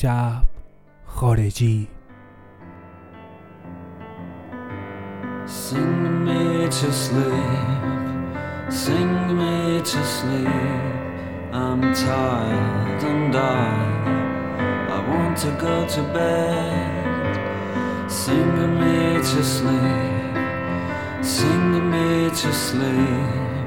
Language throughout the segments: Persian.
شب خارجی Sing me to sleep, sing me to sleep. I'm tired and I, I want to go to bed. Sing me to sleep, sing me to sleep.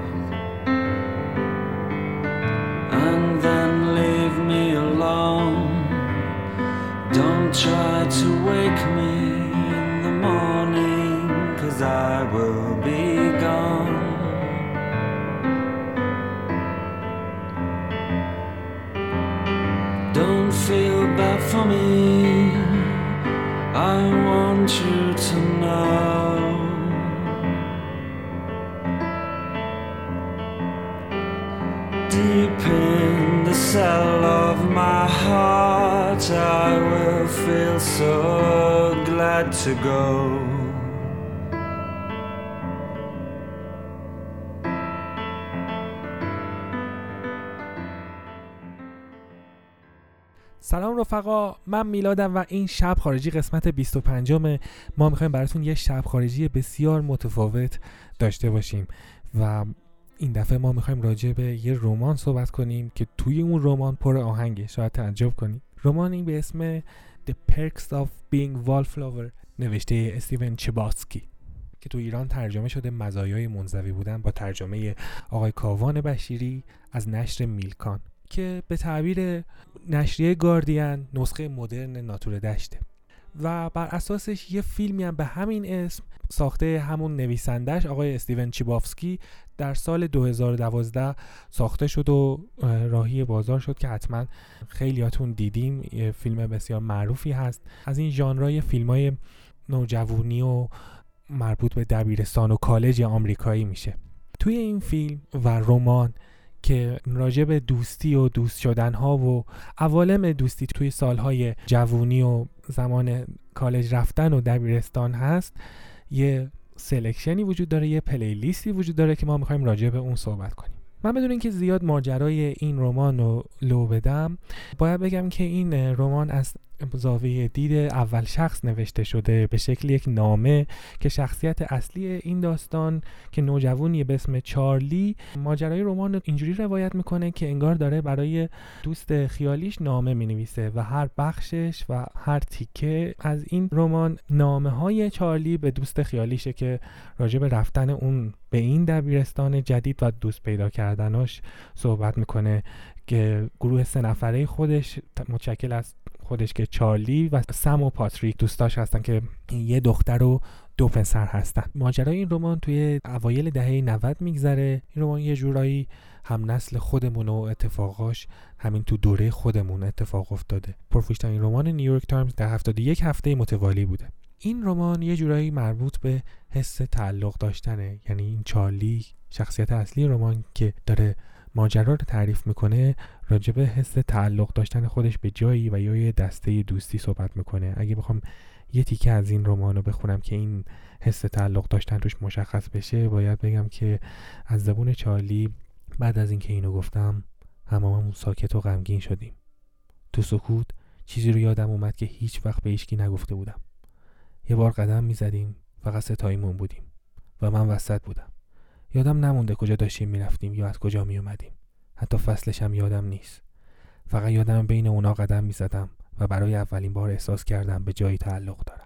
Deep in the cell of my heart, I will feel so glad to go. سلام رفقا من میلادم و این شب خارجی قسمت 25 ما می‌خوایم براتون یه شب خارجی بسیار متفاوت داشته باشیم و این دفعه ما می‌خوایم راجع به یه رمان صحبت کنیم که توی اون رمان پر آهنگه. شاید تعجب کنید رمانی به اسم The Perks of Being Wallflower نوشته استیون چباسکی که تو ایران ترجمه شده مزایای منزوی بودن با ترجمه آقای کاوان بشیری از نشر میلکان که به تعبیر نشریه گاردین نسخه مدرن ناتور دشته. و بر اساسش یه فیلمی هم به همین اسم ساخته همون نویسندش آقای استیون چیبافسکی در سال 2012 ساخته شد و راهی بازار شد که حتما خیلیاتون دیدیم یه فیلم بسیار معروفی هست. از این ژانرهای فیلم های نوجوانی و مربوط به دبیرستان و کالج آمریکایی میشه. توی این فیلم و رمان که راجع به دوستی و دوست شدن ها و عوالم دوستی توی سالهای جوونی و زمان کالج رفتن و دبیرستان هست یه سلکشنی وجود داره یه پلیلیستی وجود داره که ما می‌خوایم راجع به اون صحبت کنیم. من بدون اینکه زیاد ماجرای این رمان رو لو بدم باید بگم که این رمان از زاویه دید اول شخص نوشته شده به شکل یک نامه که شخصیت اصلی این داستان که نوجوانیه به اسم چارلی ماجرای رمان اینجوری روایت می‌کنه که انگار داره برای دوست خیالیش نامه می‌نویسه و هر بخشش و هر تیکه از این رمان نامه های چارلی به دوست خیالیشه که راجع به رفتن اون به این دبیرستان جدید و دوست پیدا کردناش صحبت می‌کنه که گروه سه نفره خودش متشکل از خودش که چارلی و سم و پاتریک دوستاش هستن که یه دختر و دو پسر هستن. ماجرای این رمان توی اوایل دهه 90 میگذره. این رمان یه جورایی هم نسل خودمون و اتفاقاش همین تو دوره خودمون اتفاق افتاده. پرفروشترین رمان نیویورک تایمز در 71 هفته متوالی بوده. این رمان یه جورایی مربوط به حس تعلق داشتنه. یعنی این چارلی شخصیت اصلی رمان که داره ماجرا رو تعریف می‌کنه راجب حس تعلق داشتن خودش به جایی و یا یه دسته دوستی صحبت می‌کنه. اگه بخوام یه تیکه از این رمان رو بخونم که این حس تعلق داشتن توش مشخص بشه باید بگم که از زبون چارلی بعد از اینکه اینو گفتم هممون ساکت و غمگین شدیم. تو سکوت چیزی رو یادم اومد که هیچ وقت به هیچکی نگفته بودم. یه بار قدم می‌زدیم فقط ستاییمون بودیم و من وسط بودم. یادم نمونده کجا داشتیم می‌رفتیم یا از کجا می اومدیم حتی فصلش هم یادم نیست. فقط یادم بین اونا قدم می‌زدم و برای اولین بار احساس کردم به جایی تعلق دارم.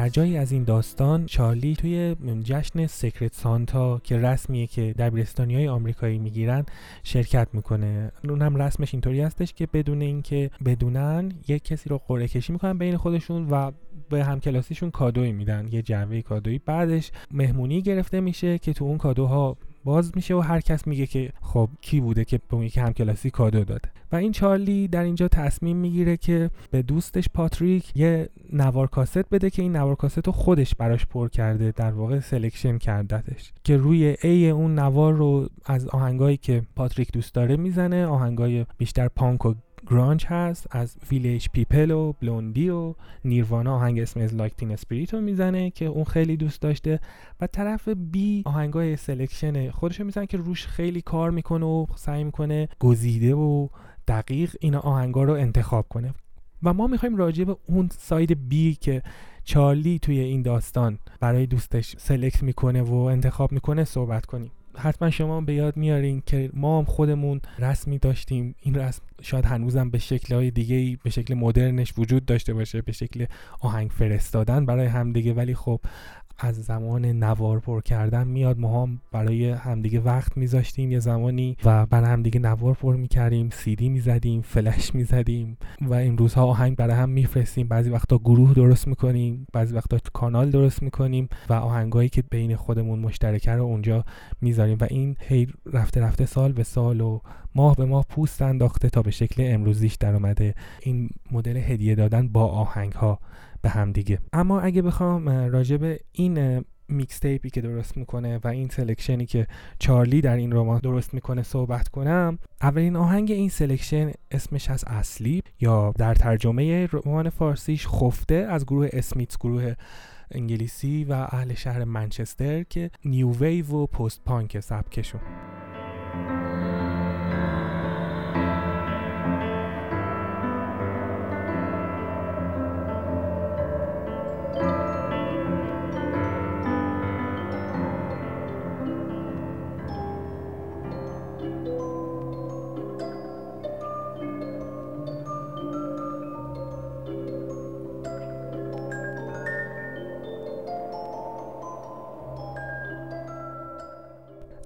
در جایی از این داستان چارلی توی جشن Secret Santa که رسمیه که دبیرستانی های آمریکایی می‌گیرن شرکت می‌کنه. اون هم رسمش اینطوری هستش که بدون اینکه بدونن یک کسی رو قرعه کشی می‌کنن بین خودشون و به همکلاسیشون کادوی میدن. یه جعبه کادویی. بعدش مهمونی گرفته میشه که تو اون کادوها باز میشه و هر کس میگه که خب کی بوده که به اون یکی همکلاسی کادو داده. و این چارلی در اینجا تصمیم می‌گیره که به دوستش پاتریک یه نوار کاست بده که این نوار کاست رو خودش براش پر کرده در واقع selection کردتش. که روی A اون نوار رو از آهنگایی که پاتریک دوست داره می‌زنه آهنگای بیشتر پانک و گرانج هست از Village People و Blondie و Nirvana آهنگ Smells Like Teen Spirit رو می‌زنه که اون خیلی دوست داشته و طرف B آهنگای selection خودش می‌زنه که روش خیلی کار می‌کنه و سعی می‌کنه گزیده و دقیق این آهنگا رو انتخاب کنه. و ما می‌خوایم راجع به اون side B که چارلی توی این داستان برای دوستش select می‌کنه و انتخاب می‌کنه صحبت کنیم. حتما شما به یاد میارین که ما هم خودمون رسمی داشتیم. این رسم شاید هنوزم به شکل های دیگه به شکل مدرنش وجود داشته باشه به شکل آهنگ فرستادن برای همدیگه. ولی خب از زمان نوار پر کردن میاد. ما هم برای همدیگه وقت میذاشتیم یه زمانی و برای همدیگه نوار پر می‌کردیم سیدی می‌زدیم فلش می‌زدیم و این روزها آهنگ برای هم میفرستیم. بعضی وقتا گروه درست می‌کنیم بعضی وقتا کانال درست می‌کنیم و آهنگایی که بین خودمون مشترکه رو اونجا می‌ذاریم و این هی رفته رفته سال به سال و ماه به ماه پوست انداخته تا به شکل امروزیش در اومده این مدل هدیه دادن با آهنگ ها به هم دیگه. اما اگه بخوام راجع به این mixtape ی که درست می‌کنه و این selection ی که چارلی در این رمان درست می‌کنه صحبت کنم اولین آهنگ این selection اسمش از اصلی یا در ترجمه رمان فارسیش خفته از گروه اسمیتس گروه انگلیسی و اهل شهر منچستر که new wave و post-punk سبکشون.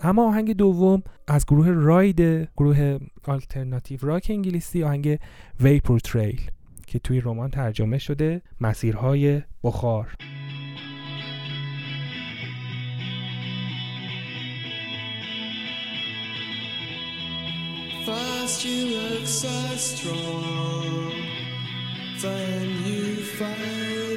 اما آهنگ دوم از گروه راید گروه آلترناتیو راک انگلیسی آهنگ ویپور تریل که توی رمان ترجمه شده مسیرهای بخار. First you look so strong, then you fade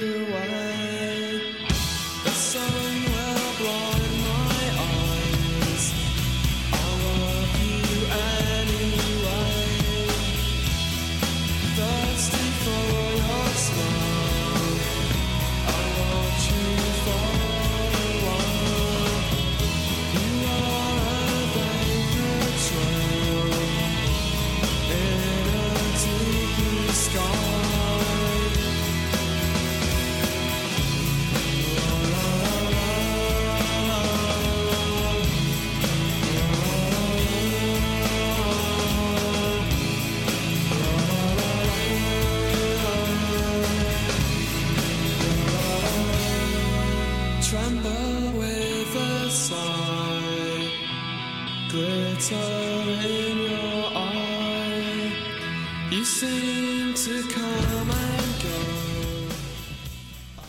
Tremble with a sigh, glitter in your eye. You seem to come and go.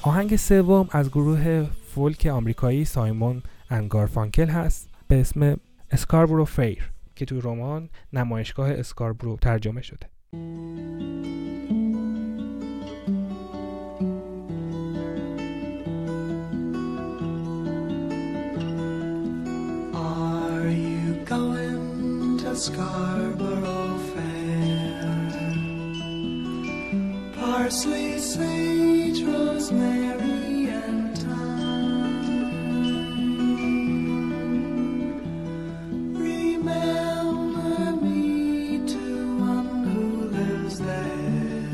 آهنگ سوم از گروه فولک آمریکایی سایمون انگارفانکل هست به اسم اسکاربرو فیر که توی رمان نمایشگاه اسکاربرو ترجمه شده Scarborough Fair? Parsley, sage, rosemary, and thyme. Remember me to one who lives there.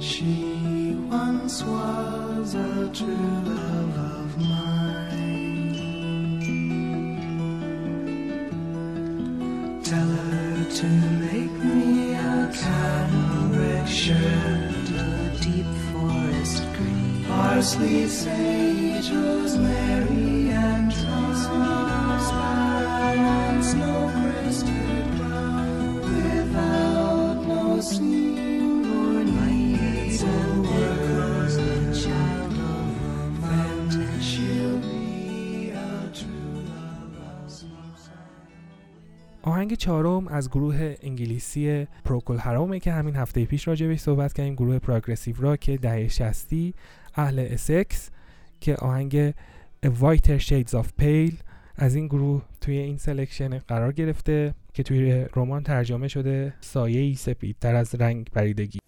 She once was a true to make me a cambric shirt, a deep forest green, parsley, sage, rosemary, چهارم از گروه انگلیسی Procol Harum ه که همین هفته پیش راجع بهش صحبت کردیم گروه progressive rock دهه 60 اهل اسکس که آهنگ Whiter Shades of Pale از این گروه توی این selection قرار گرفته که توی رمان ترجمه شده سایه ای سپیدتر از رنگ پریدگی.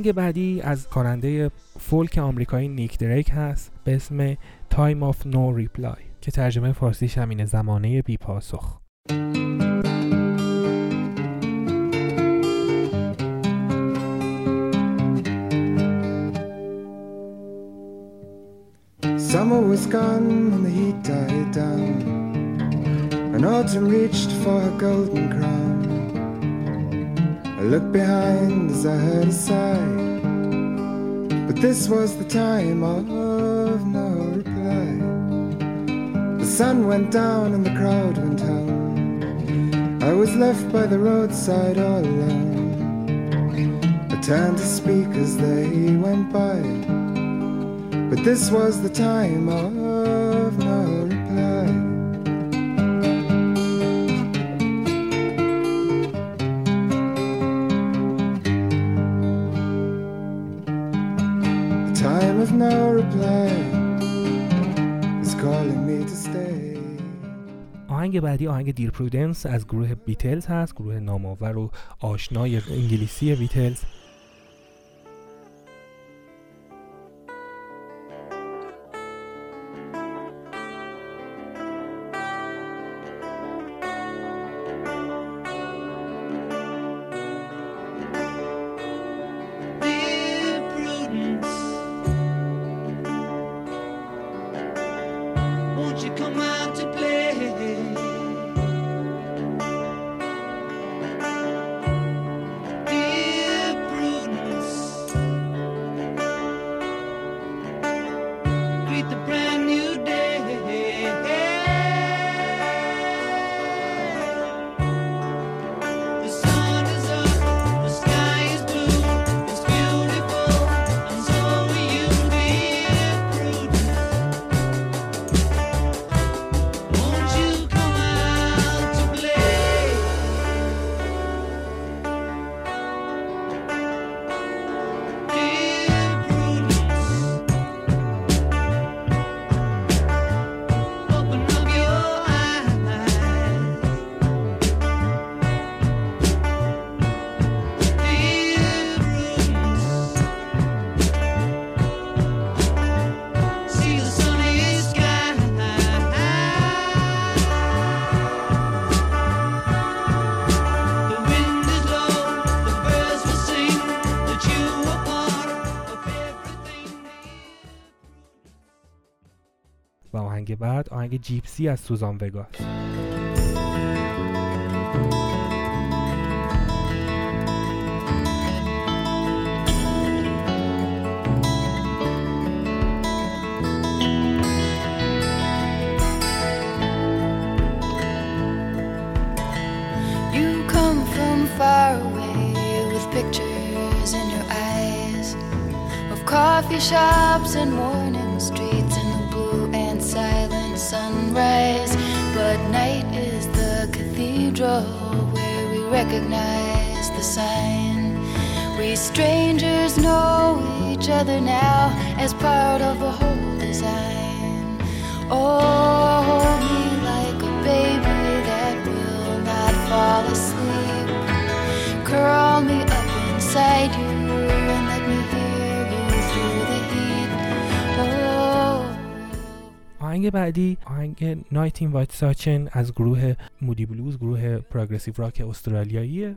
آهنگ بعدی از خواننده فولک آمریکایی نیک دریک هست به اسم Time of No Reply که ترجمه فارسیش میشه زمانه بی پاسخ Summer was gone and the heat died down. I looked behind as I heard a sigh, but this was the time of no reply. The sun went down and the crowd went home. I was left by the roadside all alone. I turned to speak as they went by. But this was the time of آهنگ بعدی آهنگ دیر پرودنس از گروه بیتلز هست گروه نامآور و آشنای انگلیسی بیتلز. و آهنگ بعد آهنگ جیپسی از سوزان وگاس. You come from cathedral where we recognize the sign We strangers know each other now as part of a whole design. Oh, hold me like a baby that will not fall asleep. Curl me up inside you آهنگ بعدی آهنگ نایت این وایت ساچن از گروه مودی بلوز گروه پروگرسیو راک استرالیاییه.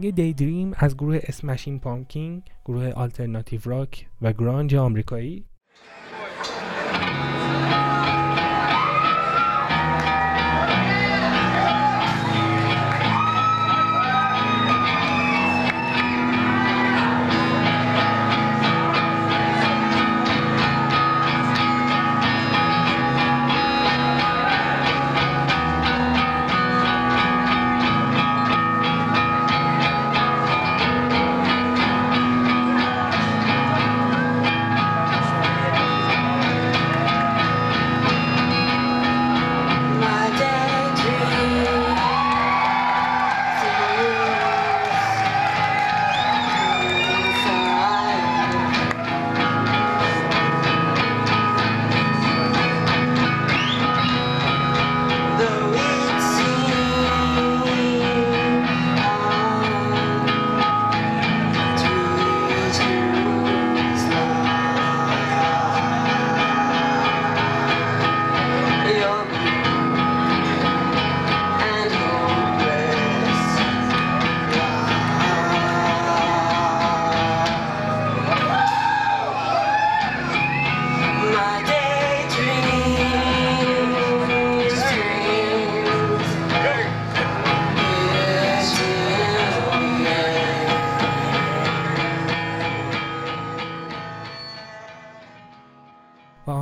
آهنگ دی دریم از گروه اسمشین پامکینگ گروه آلترناتیو راک و گرانج آمریکایی.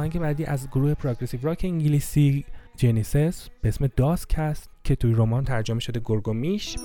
آهنگ بعدی از گروه پروگرسیو راک انگلیسی جنیسس به اسم داسکست که توی رمان ترجمه شده گرگومیش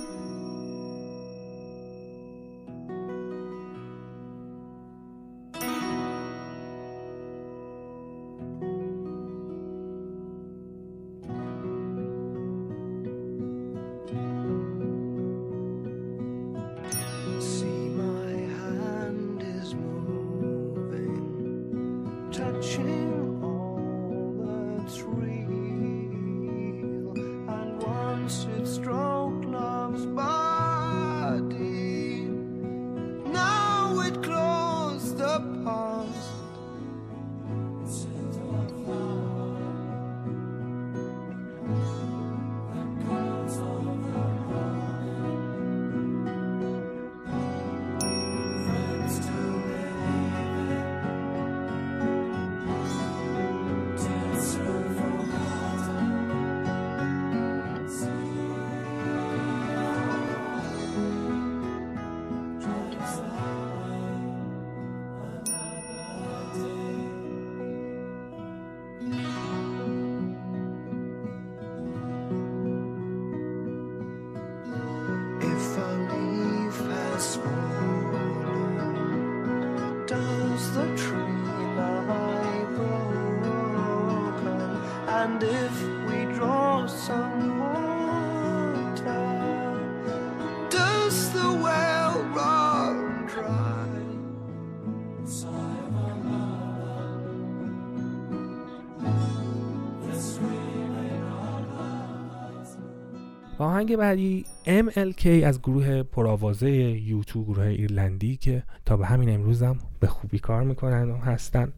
آهنگ بعدی MLK از گروه پرآوازه یوتو گروه ایرلندی که تا به همین امروزم به خوبی کار می‌کنن و هستن.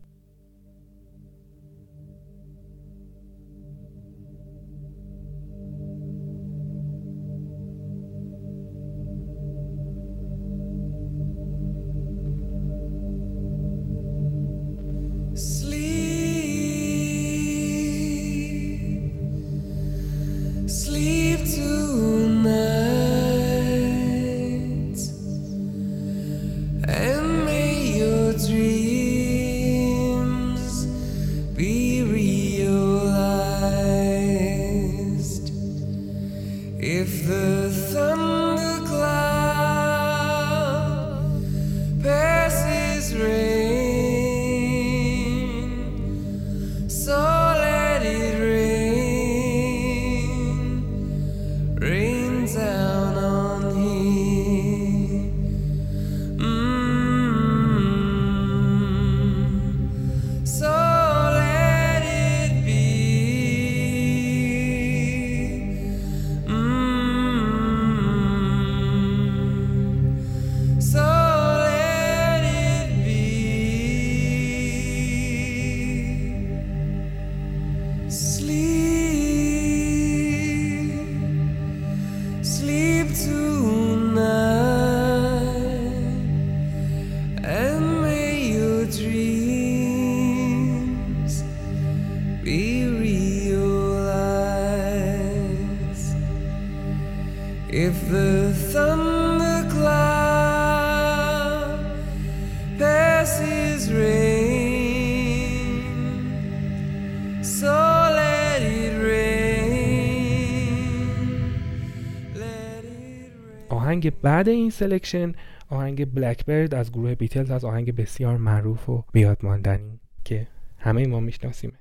آهنگ بعد این سلکشن آهنگ بلکبرد از گروه بیتلز از آهنگ بسیار معروف و بیاد ماندنی که همه ما می‌شناسیم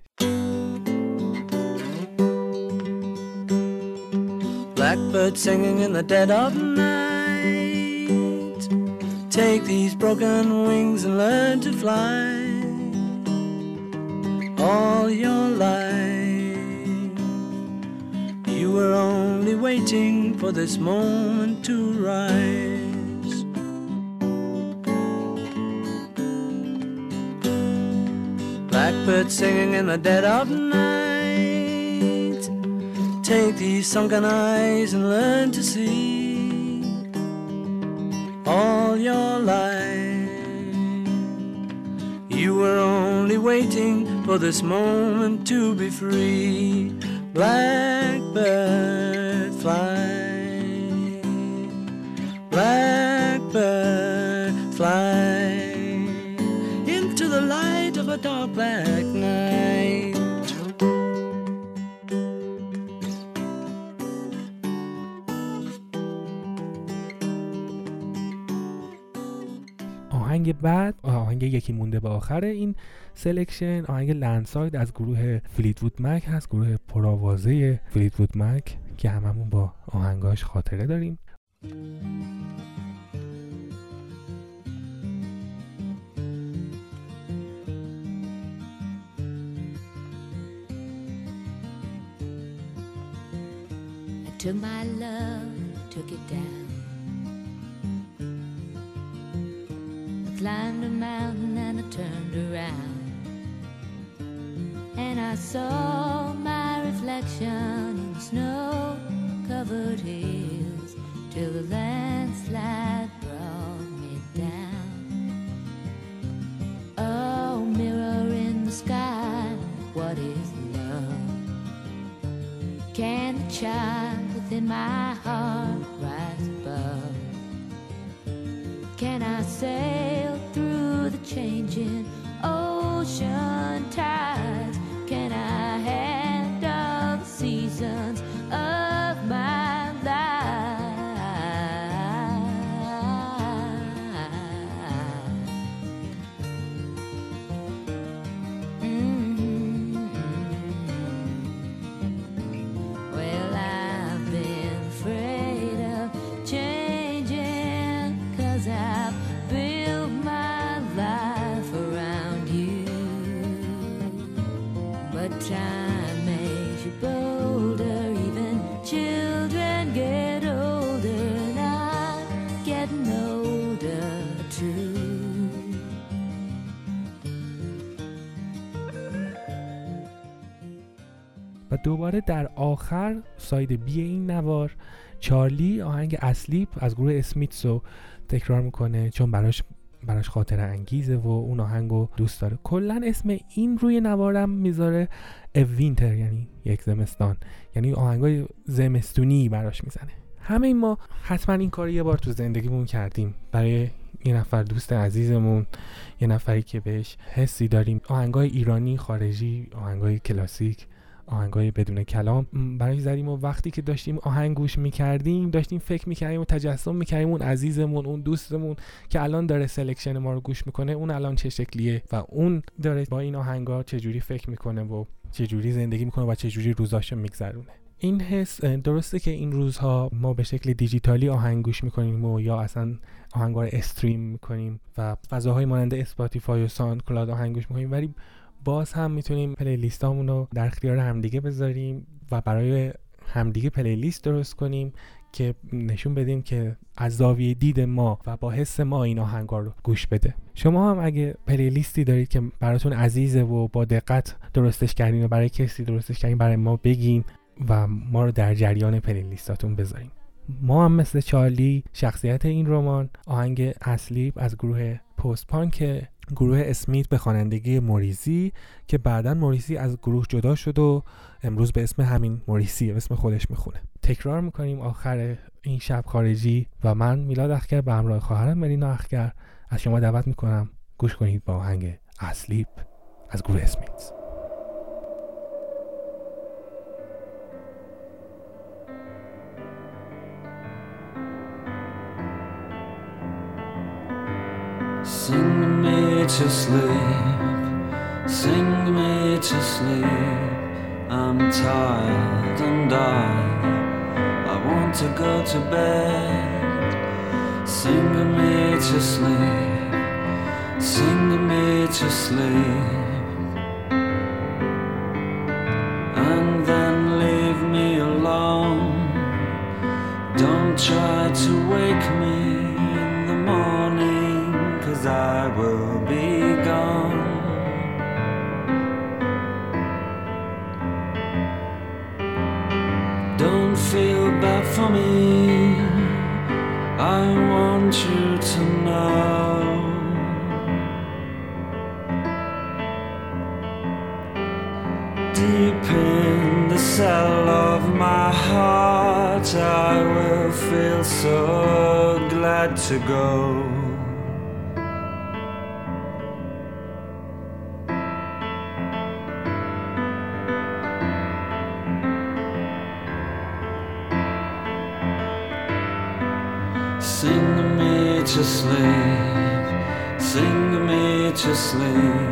Blackbird singing in the dead of night. Take these broken wings and learn to fly. All your life, you were only waiting for this moment to rise. Blackbird singing in the dead of night. Take these sunken eyes and learn to see all your life. You were only waiting for this moment to be free. Blackbird بعد آهنگ یکی مونده به آخر این selection آهنگ Landslide از گروه Fleetwood Mac هست گروه پرآوازه Fleetwood Mac که هممون با آهنگاش خاطره داریم took my love, took it down. Climbed a mountain and I turned around. And I saw my دوباره در آخر ساید بی این نوار چارلی آهنگ اصلی از گروه اسمیتس رو تکرار می‌کنه چون براش براش خاطر انگیزه و اون آهنگ رو دوست داره. کلا اسم این روی نوارم می‌ذاره وینتر یعنی یک زمستان. یعنی آهنگای زمستونی براش می‌زنه. همه ما حتما این کار یه بار تو زندگیمون کردیم. برای یه نفر دوست عزیزمون یه نفری که بهش حسی داریم. آهنگای ایرانی خارجی آهنگای کلاسیک. آهنگای بدون کلام. برای زدیم و وقتی که داشتیم آهنگ گوش می‌کردیم داشتیم فکر می‌کردیم و تجسم می‌کردیم اون عزیزمون اون دوستمون که الان داره selection ما رو گوش می‌کنه اون الان چه شکلیه و اون داره با این آهنگا چجوری فکر می‌کنه و چجوری زندگی می‌کنه و چجوری روزاشو میگذرونه. این حس درسته که این روزها ما به شکل دیجیتالی آهنگ گوش می‌کنیم و یا اصلا آهنگا رو stream می‌کنیم و فضاهای مانند Spotify و SoundCloud آهنگ گوش می‌کنیم ولی باز هم می‌تونیم پلیلیست رو در اختیار همدیگه بذاریم و برای همدیگه پلیلیست درست کنیم که نشون بدیم که از زاویه دید ما و با حس ما این آهنگا رو گوش بده. شما هم اگه پلیلیستی دارید که براتون عزیزه و با دقت درستش کردین و برای کسی درستش کردین برای ما بگین و ما رو در جریان پلیلیستاتون بذاریم ما هم مثل چارلی شخصیت این رمان آهنگ اصلی از گروه پست پانک گروه اسمیت به خوانندگی موریزی که بعدا موریزی از گروه جدا شد و امروز به اسم همین موریسی به اسم خودش می‌خونه. تکرار می‌کنیم آخر این شب خارجی و من میلاد اخگر به همراه خواهرم ملینا اخگر. از شما دعوت می‌کنم گوش کنید با آهنگ اسلیپ از گروه اسمیت. Sing me to sleep, sing me to sleep. I'm tired and I, I want to go to bed. Sing me to sleep, sing me to sleep. I will feel so glad to go. Sing me to sleep, sing me to sleep.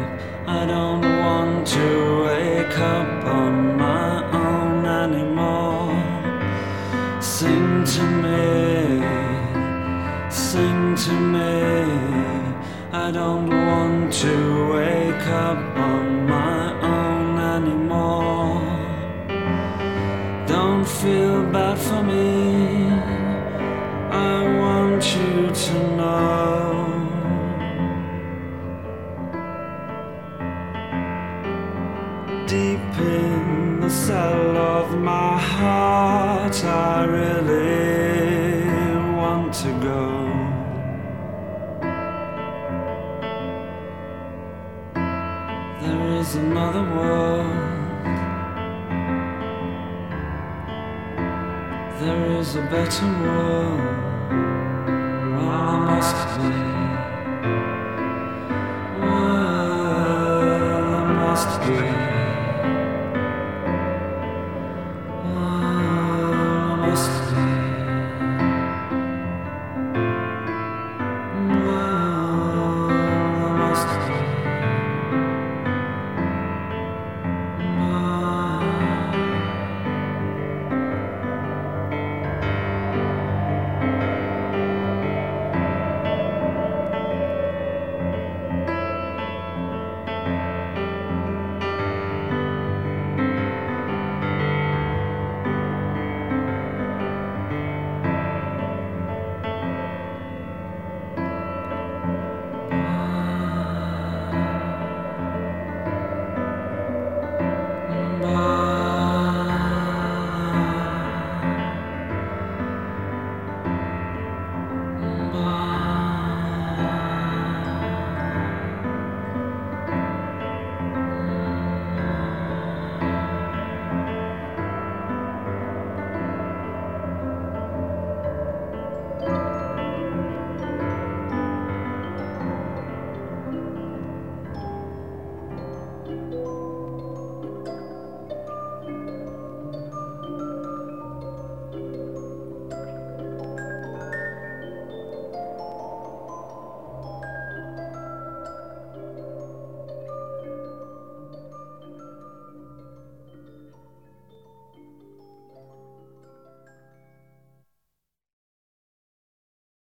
Another world. There is a better world.